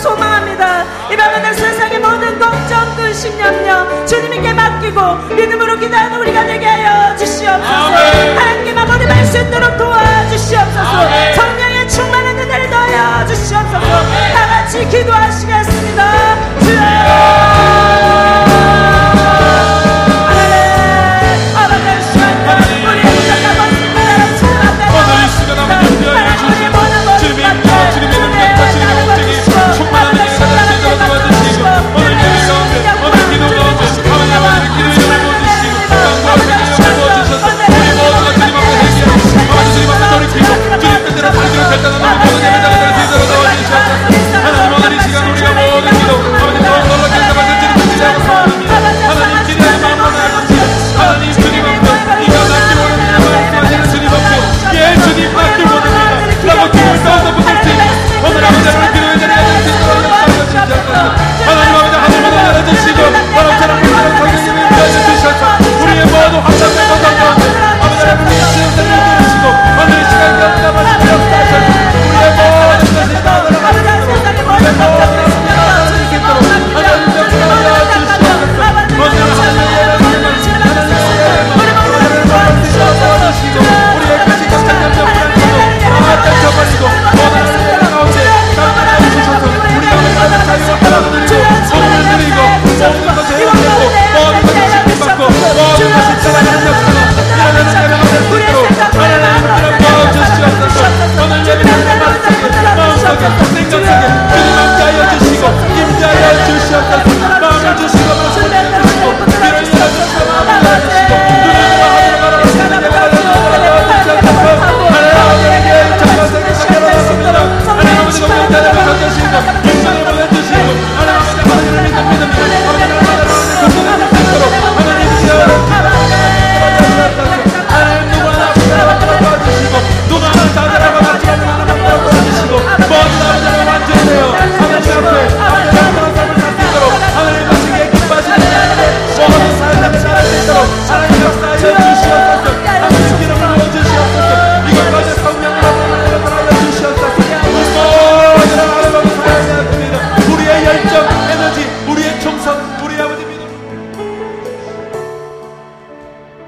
소망합니다. 이 밤에는 세상의 모든 걱정, 근심, 염려 주님께 맡기고 믿음으로 기도하는 우리가 되게 하여 주시옵소서. 하나님께만 보듬할 수 있도록 도와주시옵소서. 성령의 충만한 은혜를 더하여 주시옵소서. 다 같이 기도하시겠습니다. 주여.